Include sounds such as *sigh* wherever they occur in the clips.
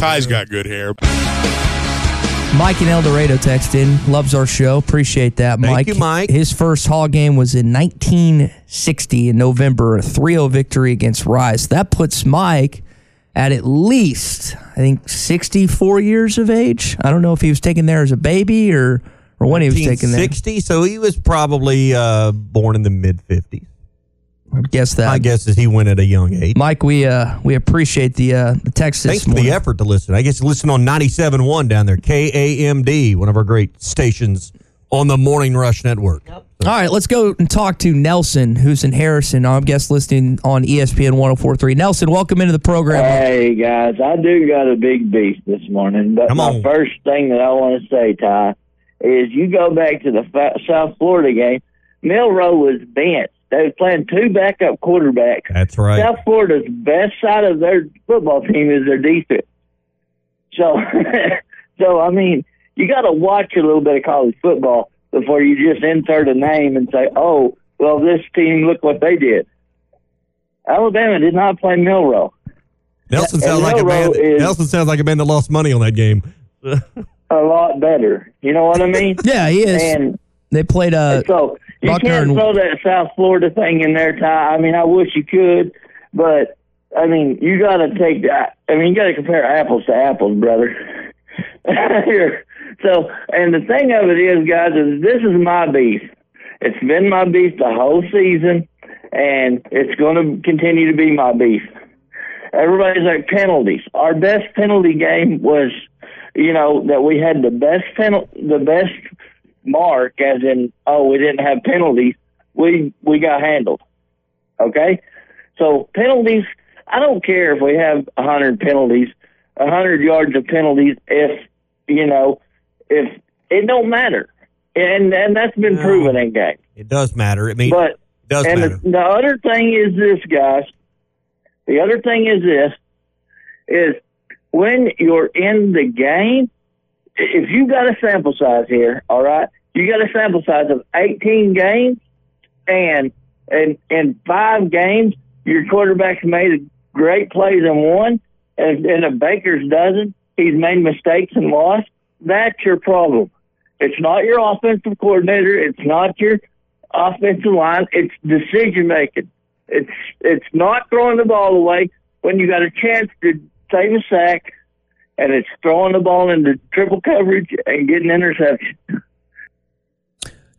Ty's got good hair. Mike in El Dorado texted loves our show. Appreciate that, Mike. Thank you, Mike. His first Hall game was in 1960 in November, a 3-0 victory against Rice. That puts Mike at at least, I think, 64 years of age. I don't know if he was taken there as a baby or, or when he was taken there. 60, so he was probably uh, born in the mid-50s. I would guess that. My guess is he went at a young age. Mike, we uh, we appreciate the uh, the text. Thanks for the effort to listen. I guess you listen on 97.1 down there, KAMD, one of our great stations on the Morning Rush Network. Yep. All right, let's go and talk to Nelson, who's in Harrison. I'm guest listening on ESPN 104.3. Nelson, welcome into the program. Hey guys, I do got a big beef this morning, but Come my on. first thing that I want to say, Ty, is you go back to the South Florida game. Milroe was bent. They was playing two backup quarterbacks. That's right. South Florida's best side of their football team is their defense. So, *laughs* so I mean, you got to watch a little bit of college football before you just insert a name and say, "Oh, well, this team, look what they did." Alabama did not play Milroe. Nelson And sounds like a man. Milroe is- Nelson sounds like a man that lost money on that game. A lot better. You know what I mean? *laughs* Yeah, he is. And they played uh, so you Buckner can't throw that South Florida thing in there, Ty. I mean, I wish you could, but I mean, you got to take that. I mean, you got to compare apples to apples, brother. Here. *laughs* so, and the thing of it is, guys, is this is my beef. It's been my beef the whole season, and it's going to continue to be my beef. Everybody's like penalties. Our best penalty game was, you know, that we had the best penal, the best mark, as in, oh, we didn't have penalties. We we got handled. Okay, so penalties. I don't care if we have a hundred penalties, a hundred yards of penalties. If you know, if it don't matter, and and that's been No. proven in games. It does matter. It means, But it does and matter. the, the other thing is this, guys. The other thing is this: is when you're in the game, if you got a sample size here, all right, you got a sample size of 18 games, and and in five games, your quarterback's made great plays in one, and in a Baker's dozen, he's made mistakes and lost. That's your problem. It's not your offensive coordinator. It's not your offensive line. It's decision making. It's it's not throwing the ball away when you got a chance to save a sack, and it's throwing the ball into triple coverage and getting interception.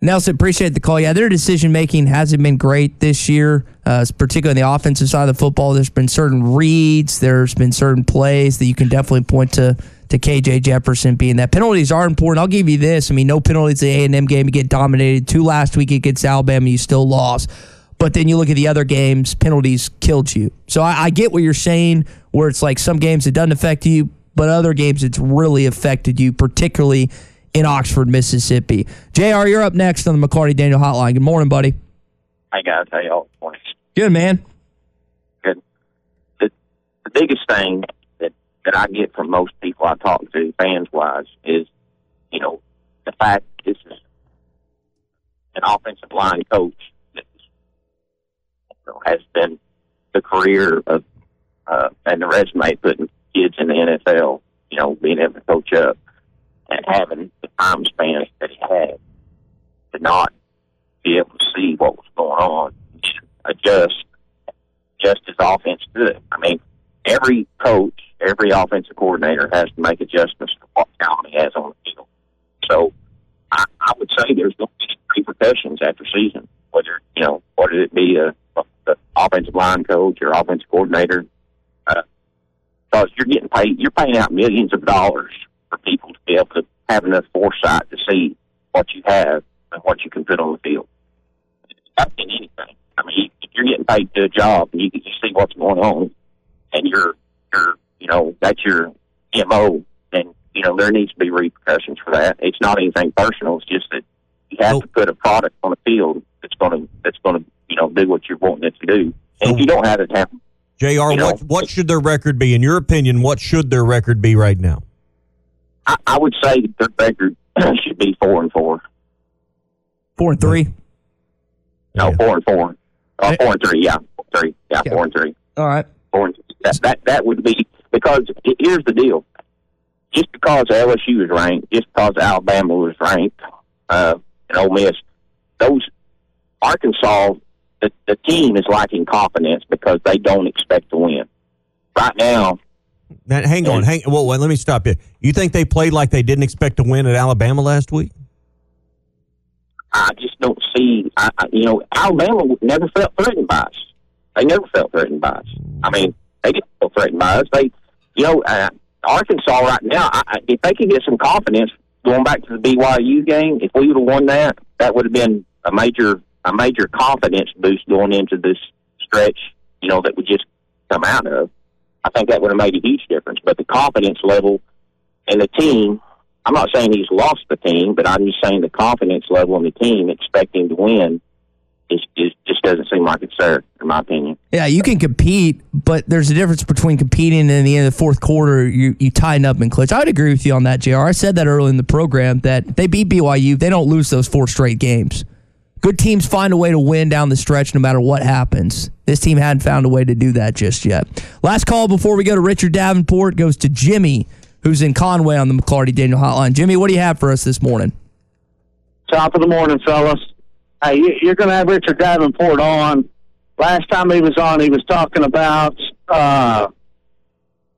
Nelson, appreciate the call. Yeah, their decision making hasn't been great this year, uh, particularly on the offensive side of the football. There's been certain reads, there's been certain plays that you can definitely point to to KJ Jefferson being that. Penalties are important. I'll give you this. I mean, no penalties in the A and M game. You get dominated. Two last week against Alabama, you still lost. But then you look at the other games, penalties killed you. So I, I get what you're saying, where it's like some games it doesn't affect you, but other games it's really affected you, particularly in Oxford, Mississippi. JR, you're up next on the McLarty Daniel Hotline. Good morning, buddy. Hey guys, how y'all doing? Good, man. Good. The, the biggest thing that that I get from most people I talk to, fans wise, is you know the fact this is an offensive line coach that you know, has been the career of uh, and the resume putting kids in the NFL. You know, being able to coach up and having the time span that he had to not be able to see what was going on, adjust, adjust his offense to it. I mean, every coach, every offensive coordinator has to make adjustments to what talent he has on the field. So I, I would say there's going to be repercussions after season, whether, you know, whether it be a, a, a offensive line coach or offensive coordinator, because you're getting paid, you're paying out millions of dollars for people to be able to have enough foresight to see what you have and what you can put on the field. That's in anything. I mean, if you're getting paid to a job and you, you see what's going on, and you're you're you know that's your mo, then you know there needs to be repercussions for that. It's not anything personal. It's just that you have Nope. to put a product on the field that's going to that's going to you know do what you're wanting it to do. And if you don't have it happen, Jr. You know- what what should their record be in your opinion? What should their record be right now? I, I would say their record *clears throat* should be four and four. Four and three. No, Yeah. four and four. Uh, four and three. Yeah, three. Yeah, Yeah. four and three. All right. Four and that that that would be because he- here's the deal. Just because LSU was ranked, just because Alabama was ranked, uh, and Ole Miss, those Arkansas, the, the team is lacking confidence because they don't expect to win. Right now, Now, hang on, hang. Well, let me stop you. You think they played like they didn't expect to win at Alabama last week? I just don't see. I, I, you know, Alabama never felt threatened by us. They never felt threatened by us. I mean, they didn't feel threatened by us. They, you know, uh, Arkansas right now. I, if they could get some confidence going back to the BYU game, if we would have won that, that would have been a major a major confidence boost going into this stretch. You know, that we just come out of. I think that would have made a huge difference. But the confidence level and the team I'm not saying he's lost the team, but I'm just saying the confidence level in the team expecting to win is, is just doesn't seem like it's there, in my opinion. Yeah, you can compete, but there's a difference between competing and in the end of the fourth quarter, you, you tighten up and clutch. I would agree with you on that, JR. I said that early in the program that they beat BYU. They don't lose those four straight games. Good teams find a way to win down the stretch no matter what happens. This team hadn't found a way to do that just yet. Last call before we go to Richard Davenport goes to Jimmy, who's in Conway on the McLarty Daniel Hotline. Jimmy, what do you have for us this morning? Top of the morning, fellas. Hey, you- you're going to have Richard Davenport on. Last time he was on, he was talking about uh,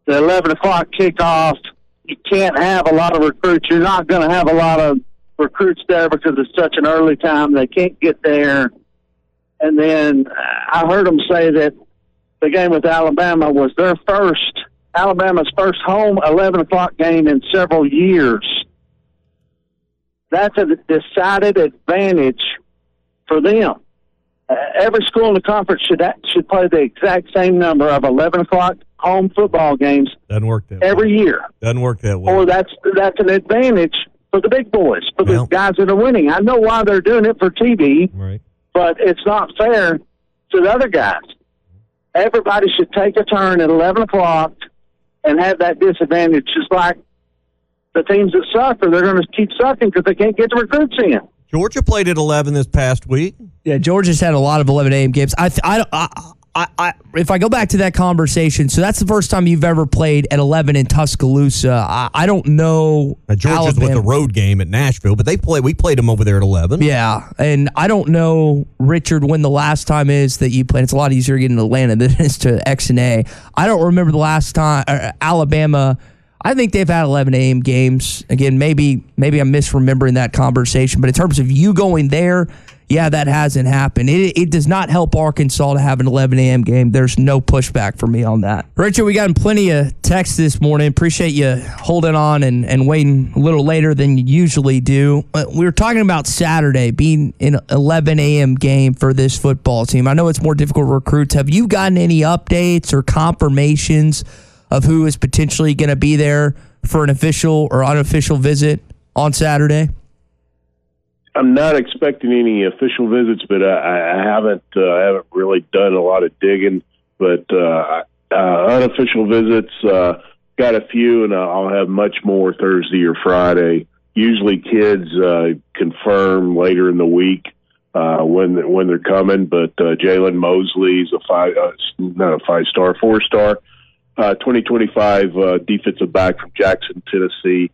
the 11 o'clock kickoff. You can't have a lot of recruits. You're not going to have a lot of recruits there because it's such an early time. They can't get there. And then I heard them say that the game with Alabama was their first, Alabama's first home 11 o'clock game in several years that's a decided advantage for them. Uh, every school in the conference should should play the exact same number of eleven o'clock home football games Doesn't work that every way. year, Doesn't work that way. or that's that's an advantage for the big boys, for Well- the guys that are winning. I know why they're doing it for TV, right. but it's not fair to the other guys. Everybody should take a turn at eleven o'clock and have that disadvantage, just like the teams that suck, or they're going to keep sucking because they can't get the recruits in. Georgia played at 11 this past week. Yeah, Georgia's had a lot of 11 a.m. games. I, I, I, I, I, if I go back to that conversation, so that's the first time you've ever played at 11 in Tuscaloosa. I, I don't know. Now, Georgia's with the road game at Nashville, but they play. We played them over there at 11. Yeah, and I don't know, Richard, when the last time is that you played. It's a lot easier getting to Atlanta than it is to XNA. I don't remember the last time uh, Alabama. I think they've had 11 a.m. games. Again, maybe maybe I'm misremembering that conversation, but in terms of you going there, yeah, that hasn't happened. It, it does not help Arkansas to have an 11 a.m. game. There's no pushback for me on that. Richard, we got plenty of texts this morning. Appreciate you holding on and, and waiting a little later than you usually do. Uh, We were talking about Saturday being an 11 a.m. game for this football team. I know it's more difficult recruits. Have you gotten any updates or confirmations of who is potentially going to be there for an official or unofficial visit on Saturday? I'm not expecting any official visits, but I, I haven't uh, I haven't really done a lot of digging. But uh, uh, unofficial visits, uh, got a few, and I'll have much more Thursday or Friday. Usually, kids uh, confirm later in the week uh, when when they're coming. But uh, Jalen Mosley's a five, uh, not a five star, four star, uh, 2025 uh, defensive back from Jackson, Tennessee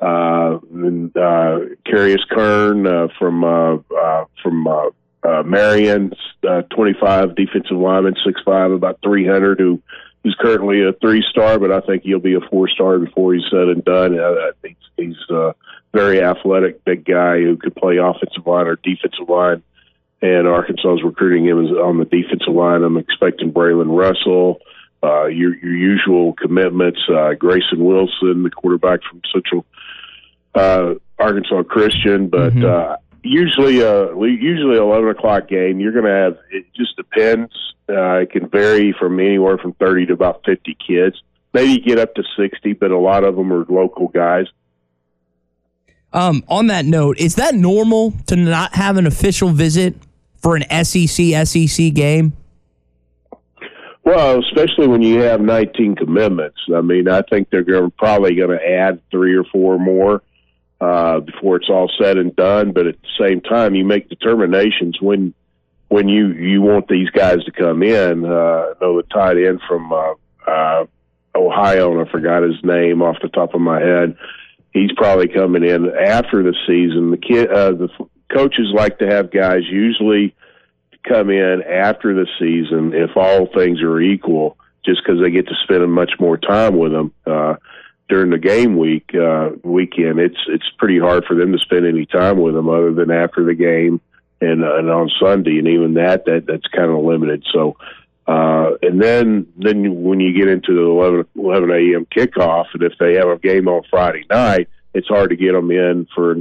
uh, and uh, Carius Curne uh, from uh, uh, from uh, uh, Marion, uh, 25 defensive lineman, 6'5", about 300, who who's currently a three star, but I think he'll be a four star before he's said and done. Uh, think he's uh, very athletic, big guy who could play offensive line or defensive line. And Arkansas is recruiting him on the defensive line. I'm expecting Braylen Russell, uh, your your usual commitments. Uh, Grayson Wilson, the quarterback from Central uh, Arkansas Christian, but Mm-hmm. uh, usually, uh, usually eleven o'clock game. You're going to have. It just depends. Uh, it can vary from anywhere from thirty to about fifty kids. Maybe get up to sixty, but a lot of them are local guys. Um, on that note, is that normal to not have an official visit for an SEC SEC game? Well, especially when you have 19 commitments. I mean, I think they're probably going to add three or four more uh, before it's all said and done. But at the same time, you make determinations when when you you want these guys to come in. Uh, I know the tight end from uh, uh, Ohio, and I forgot his name off the top of my head. He's probably coming in after the season. The kid, uh, the f- coaches like to have guys usually come in after the season if all things are equal, just because they get to spend much more time with them uh, during the game week uh, weekend. It's it's pretty hard for them to spend any time with them other than after the game and uh, and on Sunday, and even that that that's kind of limited. So. Uh, and then, then when you get into the 11, 11 a.m. kickoff, and if they have a game on Friday night, it's hard to get them in for,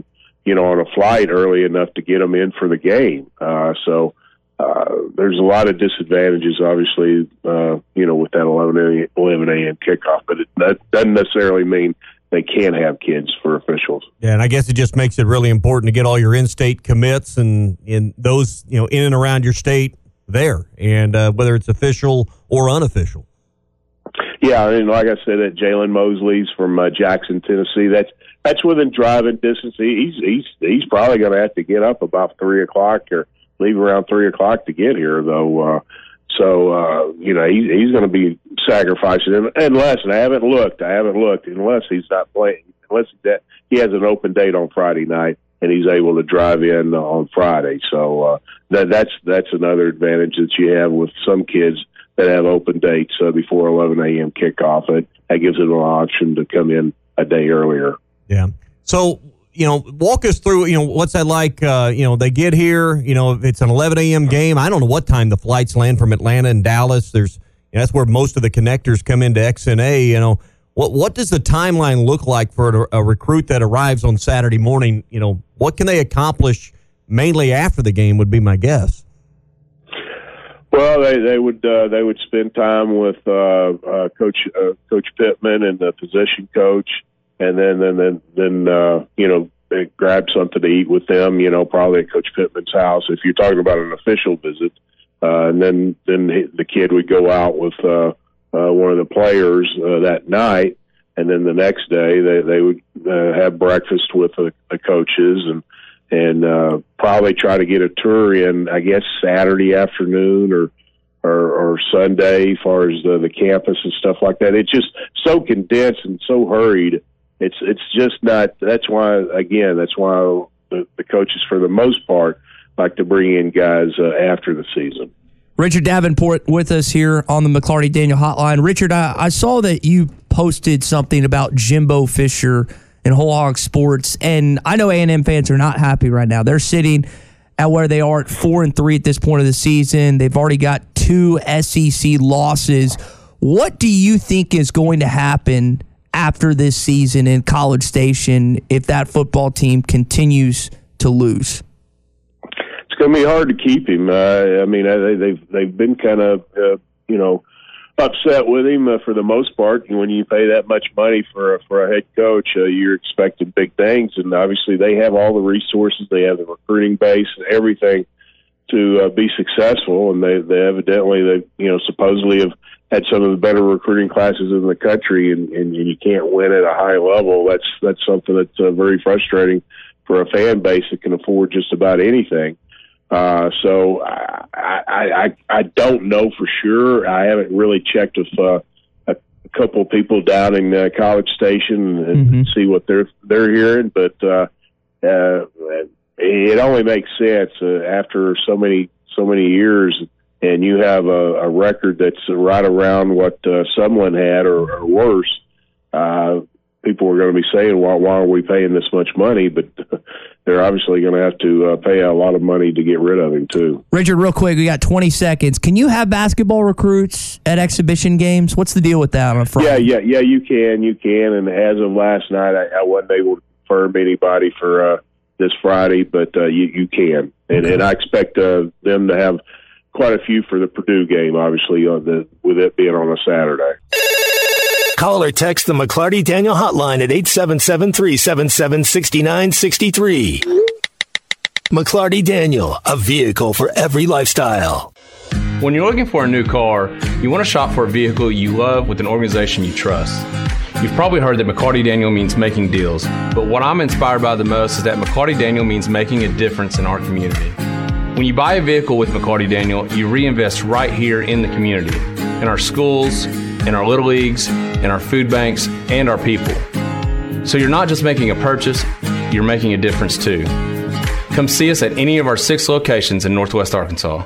you know, on a flight early enough to get them in for the game. Uh, so, uh, there's a lot of disadvantages, obviously, uh, you know, with that 11 a.m. 11 a.m. kickoff, but it, that doesn't necessarily mean they can't have kids for officials. Yeah, and I guess it just makes it really important to get all your in-state commits and in those you know in and around your state there, and uh, whether it's official or unofficial. Yeah, and like I said, that Jalen Mosley's from uh, Jackson, Tennessee. That's that's within driving distance. He's he's he's probably going to have to get up about three o'clock or leave around three o'clock to get here, though. Uh, so uh, you know he, he's going to be sacrificing unless and I haven't looked. I haven't looked unless he's not playing. Unless that he has an open date on Friday night and he's able to drive in on Friday. So uh, that that's that's another advantage that you have with some kids that have open dates uh, before 11 a.m. kickoff. It that gives them an option to come in a day earlier. Yeah. So you know, walk us through. You know, what's that like? Uh, you know, they get here. You know, it's an 11 a.m. game. I don't know what time the flights land from Atlanta and Dallas. There's you know, that's where most of the connectors come into XNA. You know, what what does the timeline look like for a, a recruit that arrives on Saturday morning? You know, what can they accomplish mainly after the game? Would be my guess. Well, they they would uh, they would spend time with uh, uh, Coach uh, Coach Pittman and the position coach, and then then then then uh, you know grab something to eat with them. You know, probably at Coach Pittman's house if you're talking about an official visit. Uh, and then then the kid would go out with uh, uh, one of the players uh, that night, and then the next day they they would uh, have breakfast with the, the coaches and and uh, probably try to get a tour in. I guess Saturday afternoon or or, or Sunday, as far as the, the campus and stuff like that. It's just so condensed and so hurried. It's it's just not. That's why again. That's why the, the coaches, for the most part, like to bring in guys uh, after the season. Richard Davenport with us here on the McLarty Daniel Hotline. Richard, I, I saw that you posted something about Jimbo Fisher and Whole Hog Sports, and I know A and M fans are not happy right now. They're sitting at where they are at four and three at this point of the season. They've already got two SEC losses. What do you think is going to happen after this season in College Station if that football team continues to lose? it's going to be hard to keep him. Uh, I mean, they, they've they've been kind of uh, you know upset with him uh, for the most part. And when you pay that much money for a, for a head coach, uh, you're expecting big things. And obviously, they have all the resources, they have the recruiting base, and everything to uh, be successful. And they they evidently they you know supposedly have had some of the better recruiting classes in the country, and, and you can't win at a high level. That's that's something that's uh, very frustrating for a fan base that can afford just about anything. Uh, so I, I, I, don't know for sure. I haven't really checked with uh, a, couple people down in uh, College Station and see what they're they're hearing, but uh, uh, it only makes sense uh, after so many so many years, and you have a, a record that's right around what uh, someone had or, or worse. Uh, people are going to be saying, "Why, why are we paying this much money?" But *laughs* they're obviously going to have to uh, pay a lot of money to get rid of him too. Richard, real quick, we got 20 seconds. Can you have basketball recruits at exhibition games? What's the deal with that on Friday? Yeah, yeah, yeah. You can, you can. And as of last night, I, I wasn't able to confirm anybody for uh, this Friday, but uh, you, you can, and, and I expect uh, them to have quite a few for the Purdue game. Obviously, on the with it being on a Saturday. Call or text the McLarty Daniel hotline at 877 377 6963. McLarty Daniel, a vehicle for every lifestyle. When you're looking for a new car, you want to shop for a vehicle you love with an organization you trust. You've probably heard that McLarty Daniel means making deals, but what I'm inspired by the most is that McLarty Daniel means making a difference in our community. When you buy a vehicle with McLarty Daniel, you reinvest right here in the community, in our schools, in our little leagues, in our food banks, and our people. So you're not just making a purchase, you're making a difference too. Come see us at any of our six locations in Northwest Arkansas.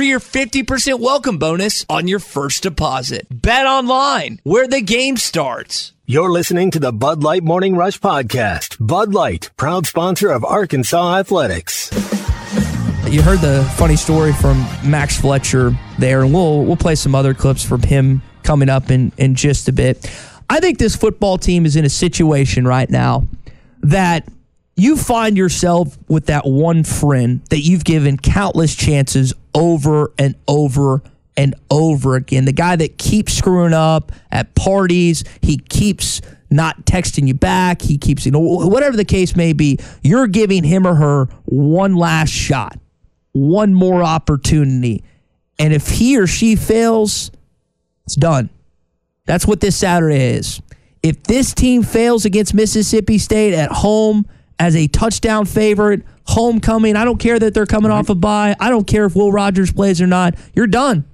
for your 50% welcome bonus on your first deposit. Bet online, where the game starts. You're listening to the Bud Light Morning Rush Podcast. Bud Light, proud sponsor of Arkansas Athletics. You heard the funny story from Max Fletcher there, and we'll we'll play some other clips from him coming up in, in just a bit. I think this football team is in a situation right now that you find yourself with that one friend that you've given countless chances over and over and over again. The guy that keeps screwing up at parties, he keeps not texting you back, he keeps, you know, whatever the case may be, you're giving him or her one last shot, one more opportunity. And if he or she fails, it's done. That's what this Saturday is. If this team fails against Mississippi State at home as a touchdown favorite, homecoming, I don't care that they're coming off a bye. I don't care if Will Rogers plays or not. You're done.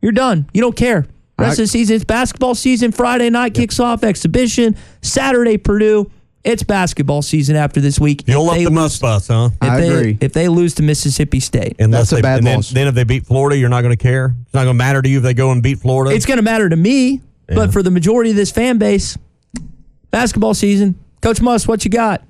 You're done. You don't care. Rest of the season, it's basketball season. Friday night kicks off exhibition. Saturday, Purdue. It's basketball season after this week. You'll If up the lose- must bus, huh? If they, If they lose to Mississippi State, Unless they, and then, then if they beat Florida, you're not going to care. It's not going to matter to you if they go and beat Florida. It's going to matter to me, but for the majority of this fan base, basketball season. Coach Muss, what you got?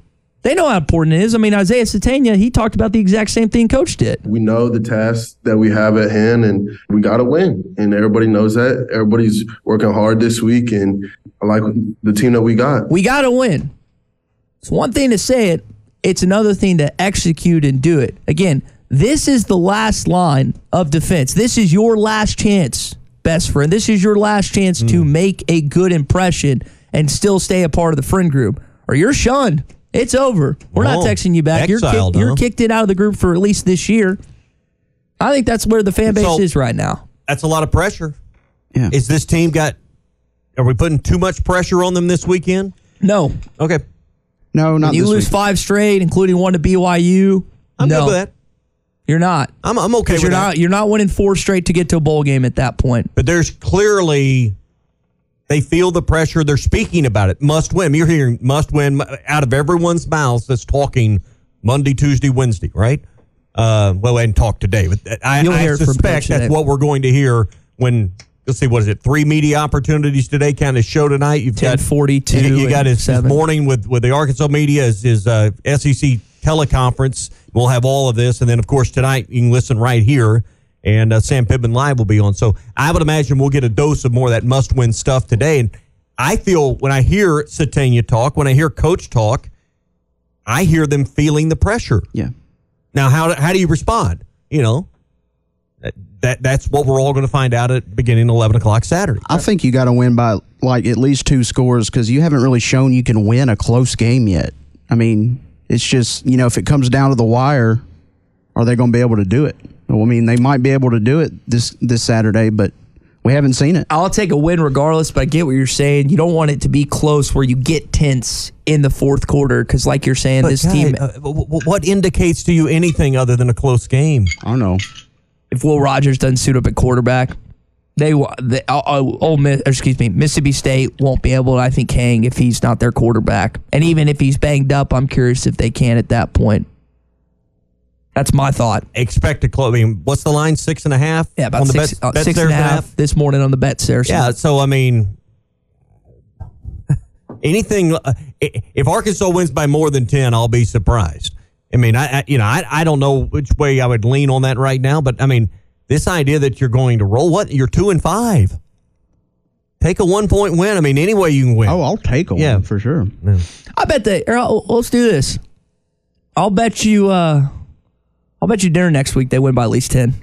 They know how important it is. I mean, Isaiah Sategna, he talked about the exact same thing Coach did. We know the task that we have at hand, and we got to win. And everybody knows that. Everybody's working hard this week, and I like the team that we got. We got to win. It's one thing to say it, it's another thing to execute and do it. Again, this is the last line of defense. This is your last chance, best friend. This is your last chance to hmm. make a good impression and still stay a part of the friend group, or you're shunned. It's over. We're not texting you back. You're, exiled, kick- you're kicked it out of the group for at least this year. I think that's where the fan base So- is right now. That's a lot of pressure. Yeah. Is this team got? Are we putting too much pressure on them this weekend? No. Okay. No, not. When you lose five straight, including one to BYU. I'm no, good with that. You're not. I'm I'm okay 'Cause with you're that. not. You're not winning four straight to get to a bowl game at that point. But there's clearly they feel the pressure. They're speaking about it. Must win. You're hearing must win out of everyone's mouths that's talking Monday, Tuesday, Wednesday, right? Uh, well, and talk today, but I, I hear it from suspect that's what we're going to hear when. Let's see, what is it? Three media opportunities today. Kind of show tonight. You've got forty-two. You, you got his, his morning with with the Arkansas media, his, his uh, SEC teleconference. We'll have all of this, and then of course tonight you can listen right here, and uh, Sam Pittman live will be on. So I would imagine we'll get a dose of more of that must win stuff today. And I feel when I hear Sategna talk, when I hear Coach talk, I hear them feeling the pressure. Yeah. Now how how do you respond? You know. That, that that's what we're all going to find out at beginning eleven o'clock Saturday. I think you got to win by like at least two scores because you haven't really shown you can win a close game yet. I mean, it's just you know if it comes down to the wire, are they going to be able to do it? Well, I mean, they might be able to do it this this Saturday, but we haven't seen it. I'll take a win regardless, but I get what you're saying. You don't want it to be close where you get tense in the fourth quarter because, like you're saying, But this guy, team. uh, w- w- what indicates to you anything other than a close game? I don't know. if Will Rogers doesn't suit up at quarterback, They, wa- they uh, uh, Ole Miss, excuse me, Mississippi State won't be able to, I think, hang if he's not their quarterback. And even if he's banged up, I'm curious if they can at that point. That's my thought. Expect to close. I mean, what's the line? Six and a half. Yeah, about on the six, bet, uh, bet six and half this morning on the bet Saracen. Yeah. So I mean, anything. uh, If Arkansas wins by more than ten, I'll be surprised. I mean, I, I you know I I don't know which way I would lean on that right now, but I mean, this idea that you're going to roll what you're two and five. Take a one point win. I mean, any way you can win. Oh, I'll take a Yeah. one for sure. I bet they. Or let's do this. I'll bet you. uh I'll bet you dinner next week. They win by at least ten.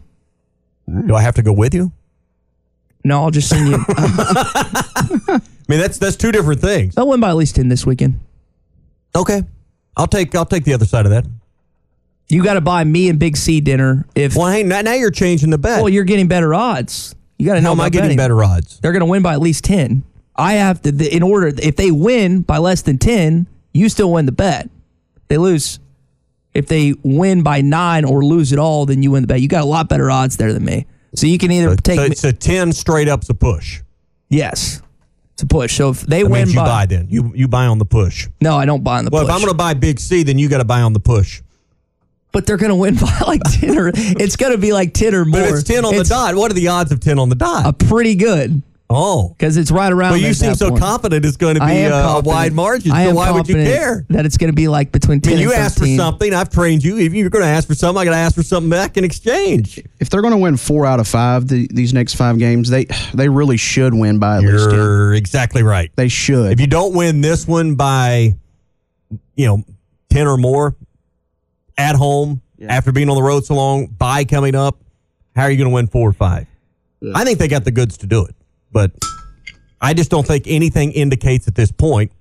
Do I have to go with you? No, I'll just send you. *laughs* I mean, that's that's two different things. They'll win by at least ten this weekend. Okay, I'll take I'll take the other side of that. You got to buy me and Big C dinner. If well, hey, now, now you're changing the bet. Well, you're getting better odds. You got to know How am I getting betting. better odds? They're going to win by at least ten. I have to. In order, if they win by less than ten, you still win the bet. They lose. If they win by nine or lose it all, then you win the bet. You got a lot better odds there than me. So you can either take. So it's a ten straight up's a push. yes, it's a push. So if they That win you by buy then. You you buy on the push. no, I don't buy on the Well, push. if I'm going to buy Big C, then you got to buy on the push. but they're going to win by like ten or it's going to be like ten or more. But it's ten on It's the dot. What are the odds of ten on the dot? A pretty good. Oh, because it's right around. Well, you seem so point. confident it's going to be am uh, a wide margin. I so am why would you care? That it's going to be like between I ten mean, you and asked for something. I've trained you. If you're going to ask for something, I got to ask for something back in exchange. If they're going to win four out of five the, these next five games, they they really should win by at least You're exactly right. They should. If you don't win this one by, you know, ten or more at home after being on the road so long, by coming up, how are you going to win four or five? I think they got the goods to do it, but I just don't think anything indicates at this point,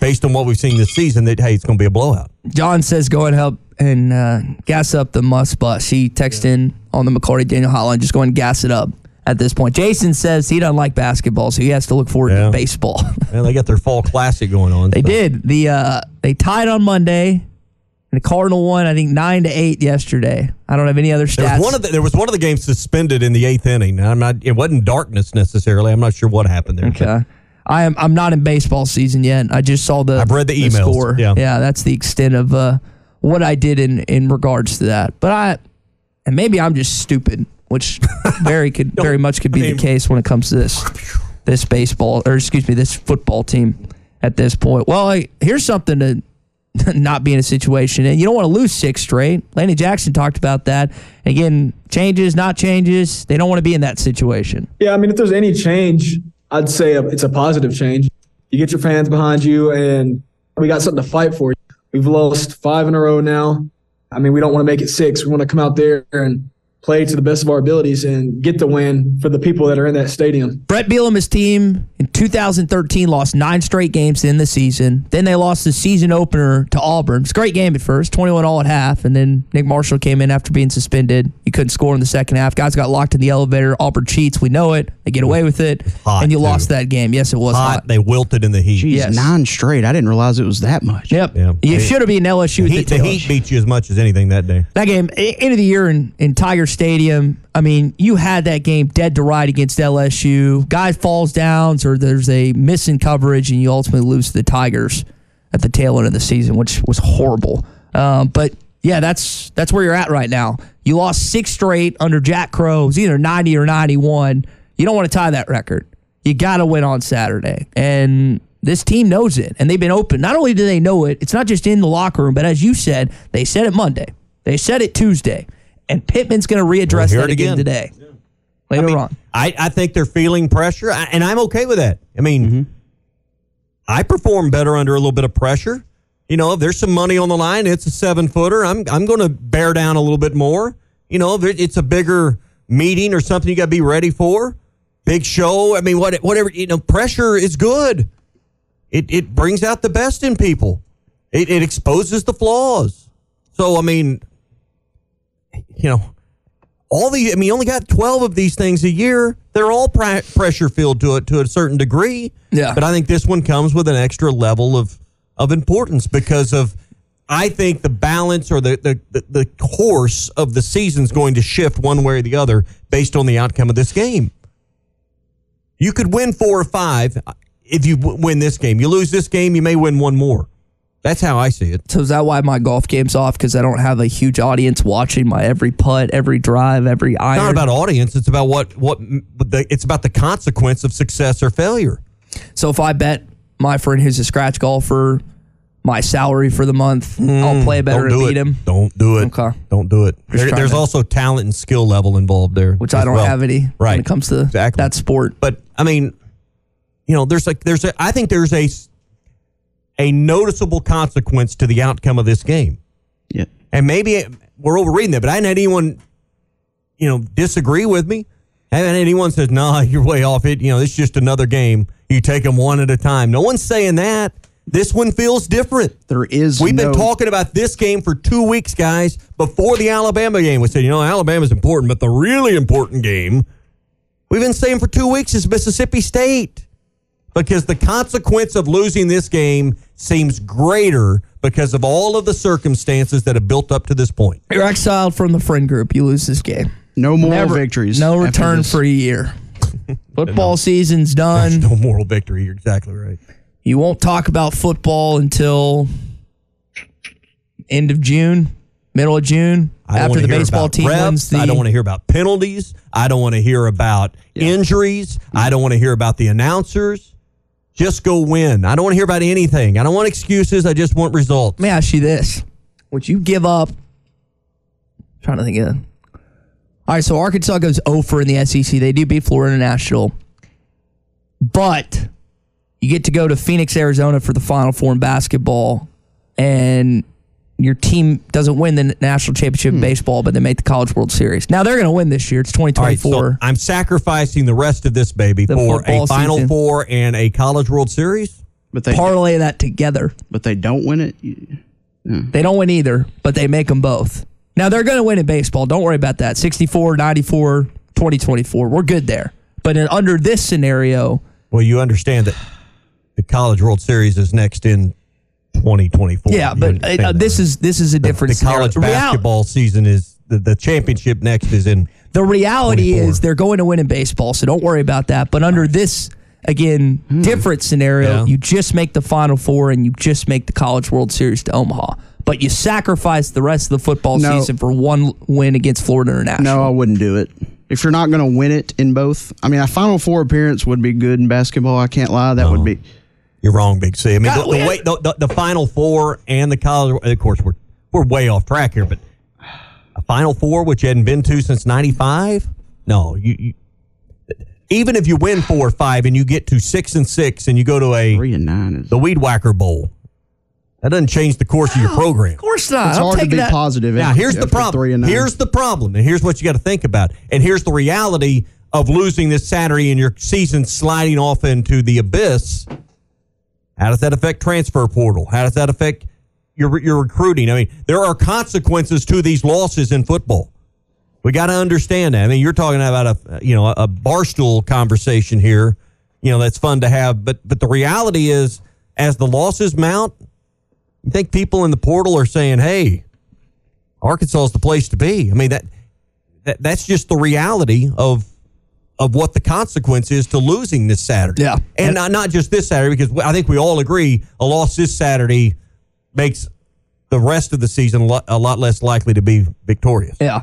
based on what we've seen this season, that hey, it's going to be a blowout. John says go and help and uh, gas up the must bus. He texted in on the McLarty Daniel hotline. Just go and gas it up at this point. Jason says he doesn't like basketball, so he has to look forward Yeah. to baseball. *laughs* Well, they got their fall classic going on. they so. did. The uh, they tied on Monday. And the Cardinal won, I think, nine to eight yesterday. I don't have any other There stats. was one of the, there was one of the games suspended in the eighth inning. I'm not. It wasn't darkness necessarily. I'm not sure what happened there. Okay. I am. I'm not in baseball season yet. I just saw the. I've read the emails. score. Yeah. yeah. That's the extent of uh, what I did in in regards to that. But I, and maybe I'm just stupid, which *laughs* very could very much could be I mean- the case when it comes to this this baseball or excuse me this football team at this point. Well, I, here's something to *laughs* not be in a situation, and you don't want to lose six straight. Landon Jackson talked about that. Again, changes, not changes. They don't want to be in that situation. Yeah, I mean, if there's any change, I'd say it's a positive change. You get your fans behind you, and we got something to fight for. We've lost five in a row now. I mean, we don't want to make it six. We want to come out there and play to the best of our abilities and get the win for the people that are in that stadium. Bret Bielema's team in 2013 lost nine straight games in the season. Then they lost the season opener to Auburn. It's a great game at first, 21 all at half, and then Nick Marshall came in after being suspended. He couldn't score in the second half. Guys got locked in the elevator. Auburn cheats. We know it. They get away with it, Hot, and you too. lost that game. Yes, it was hot. Hot. They wilted in the heat. Jeez, Yes. nine straight. I didn't realize it was that much. Yep. Yeah. You should have been LSU The with heat, the the heat beat you as much as anything that day. That game, end of the year in, in Tiger Stadium. I mean, you had that game dead to right against LSU. Guy falls down, or there's a missing coverage, and you ultimately lose to the Tigers at the tail end of the season, which was horrible. Um, but yeah, that's that's where you're at right now. You lost six straight under Jack Crowe. It was either 90 or 91. You don't want to tie that record. You got to win on Saturday, and this team knows it, and they've been open. Not only do they know it, it's not just in the locker room, but as you said, they said it Monday, they said it Tuesday, and Pittman's going to readdress We'll that it again, again. today. Later on, I, I think they're feeling pressure, and I'm okay with that. I mean, Mm-hmm. I perform better under a little bit of pressure. You know, if there's some money on the line, it's a seven footer. I'm I'm going to bear down a little bit more. You know, if it's a bigger meeting or something you got to be ready for. Big show. I mean, what whatever. You know, pressure is good. It it brings out the best in people. It it exposes the flaws. So I mean, you know, all the I mean, you only got twelve of these things a year. They're all pri- pressure filled to it to a certain degree. Yeah. But I think this one comes with an extra level of of importance because of I think the balance or the the, the, the course of the season is going to shift one way or the other based on the outcome of this game. You could win four or five uh, if you win this game. You lose this game, you may win one more. That's how I see it. So is that why my golf game's off? Because I don't have a huge audience watching my every putt, every drive, every iron. It's not about audience. It's about what what the, it's about the consequence of success or failure. So if I bet my friend who's a scratch golfer my salary for the month, I'll play better Hmm. And beat it. him. Don't do it. Okay. Don't do it. There- there's to- also talent and skill level involved there, Which I don't well. have any Right. when it comes to Exactly. that sport. But I mean, you know, there's like there's a I think there's a a noticeable consequence to the outcome of this game. Yeah. And maybe we're overreading that, but I hadn't had anyone, you know, disagree with me. I haven't had anyone says, nah, *laughs* you're way off it." You know, it's just another game. You take them one at a time. No one's saying that. This one feels different. There is We've been talking about this game for two weeks, guys. Before the Alabama game, we said, you know, Alabama's important, but the really important game we've been saying for two weeks is Mississippi State because the consequence of losing this game seems greater because of all of the circumstances that have built up to this point. You're exiled from the friend group. You lose this game. No moral Never- victories. No return for a year. *laughs* Football season's done. No moral victory. You're exactly right. You won't talk about football until end of June, middle of June, I after the baseball team reps. wins the. I don't want to hear about penalties. I don't want to hear about injuries. I don't want to hear about the announcers. Just go win. I don't want to hear about anything. I don't want excuses. I just want results. Let me ask you this: Would you give up? trying to think of. All right, so Arkansas goes oh over in the SEC. They do beat Florida National, but you get to go to Phoenix, Arizona for the Final Four in basketball, and your team doesn't win the national championship in hmm. baseball, but they make the College World Series. Now they're going to win this year. It's All right, 2024. so I'm sacrificing the rest of this baby The for a football Final season. Four and a College World Series. But they Parlay that together. but they don't win it. They don't win either, but they make them both. Now they're going to win in baseball. Don't worry about that. 64, 94, 2024. We're good there. But in, under this scenario, Well, you understand that the College World Series is next in 2024. yeah, You but uh, this is this is a the, different the college scenario. Real- basketball season is the, the championship next is in The reality 24. is they're going to win in baseball, so don't worry about that. But under this, again, different scenario, Yeah. you just make the Final Four and you just make the College World Series to Omaha. But you sacrifice the rest of the football No. season for one win against Florida International. No, I wouldn't do it. If you're not going to win it in both, I mean, a Final Four appearance would be good in basketball. I can't lie. That would be. You're wrong, Big C. I mean, God, the, the way the, the, the Final Four and the college. Of course, we're we're way off track here, but a Final Four, which you hadn't been to since '95. No, you, you. Even if you win four or five and you get to six and six and you go to a Three and nine is. the Weed Whacker Bowl, that doesn't change the course of your program. Of course not. It's I'm hard to taking be that- positive. Now, here's the after Three problem. and nine. Here's the problem, and here's what you got to think about. And here's the reality of losing this Saturday and your season sliding off into the abyss. How does that affect transfer portal? How does that affect your your recruiting? I mean, there are consequences to these losses in football. We got to understand that. I mean, you're talking about a you know a barstool conversation here. You know that's fun to have, but but the reality is, as the losses mount, you think people in the portal are saying, "Hey, Arkansas is the place to be." I mean that, that that's just the reality of of what the consequence is to losing this Saturday. Yeah. and not not just this Saturday because I think we all agree a loss this Saturday makes the rest of the season a lot, a lot less likely to be victorious. Yeah.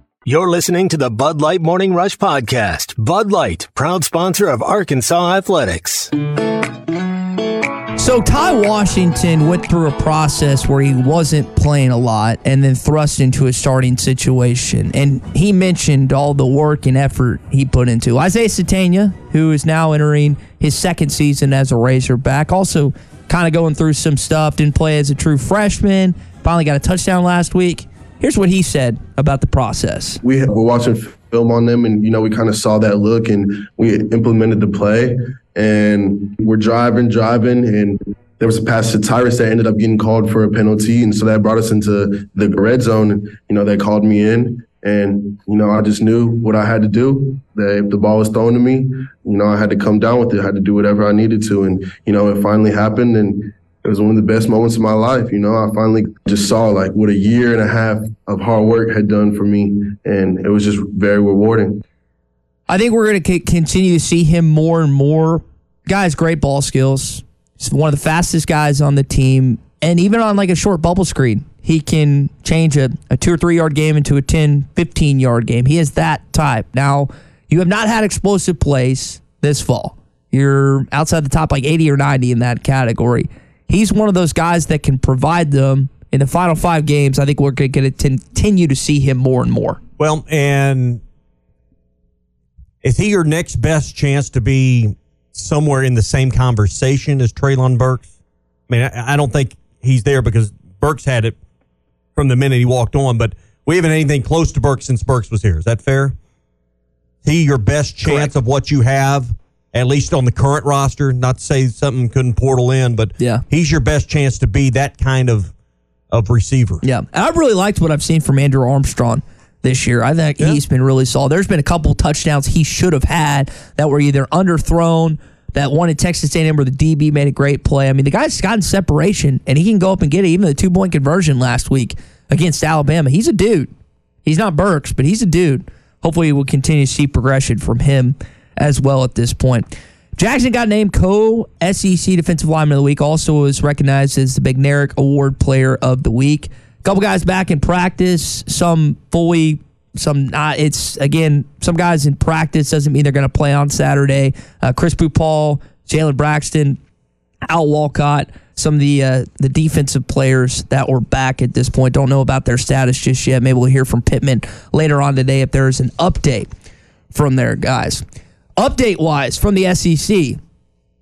You're listening to the Bud Light Morning Rush Podcast. Bud Light, proud sponsor of Arkansas Athletics. So Ty Washington went through a process where he wasn't playing a lot and then thrust into a starting situation. And he mentioned all the work and effort he put into. Isaiah Sategna, who is now entering his second season as a Razorback, also kind of going through some stuff, didn't play as a true freshman, finally got a touchdown last week. Here's what he said about the process. We were watching film on them, and you know we kind of saw that look, and we implemented the play. And we're driving, driving, and there was a pass to Tyrus that ended up getting called for a penalty, and so that brought us into the red zone. You know they called me in, and you know I just knew what I had to do. That if the ball was thrown to me, you know I had to come down with it. I had to do whatever I needed to, and you know it finally happened, and it was one of the best moments of my life. You know, I finally just saw like what a year and a half of hard work had done for me, and it was just very rewarding. I think we're going to continue to see him more and more. Guys, great ball skills. He's one of the fastest guys on the team. And even on like a short bubble screen, he can change a, a two or three yard game into a 10, 15 yard game. He is that type. Now, you have not had explosive plays this fall. You're outside the top like 80 or 90 in that category. He's one of those guys that can provide them in the final five games. I think we're going to continue to see him more and more. Well, and is he your next best chance to be somewhere in the same conversation as Treylon Burks? I mean, I, I don't think he's there because Burks had it from the minute he walked on, but we haven't anything close to Burks since Burks was here. Is that fair? Is he your best chance Correct. of what you have, at least on the current roster? Not to say something couldn't portal in, but yeah, he's your best chance to be that kind of of receiver. Yeah, I really liked what I've seen from Andrew Armstrong this year. I think he's been really solid. There's been a couple touchdowns he should have had that were either underthrown. That one in Texas A&M where the DB made a great play. I mean, the guy's gotten separation and he can go up and get it. Even the two point conversion last week against Alabama. He's a dude. He's not Burks, but he's a dude. Hopefully, we'll continue to see progression from him as well at this point. Jackson got named co SEC Defensive Lineman of the Week. Also was recognized as the Bednarik Award Player of the Week. A couple guys back in practice, some fully, some not. It's again, some guys in practice doesn't mean they're going to play on Saturday. Uh, Chris Paul, Jalen Braxton, Al Walcott, some of the uh, the defensive players that were back at this point. Don't know about their status just yet. Maybe we'll hear from Pittman later on today if there's an update from their guys. Update wise from the SEC,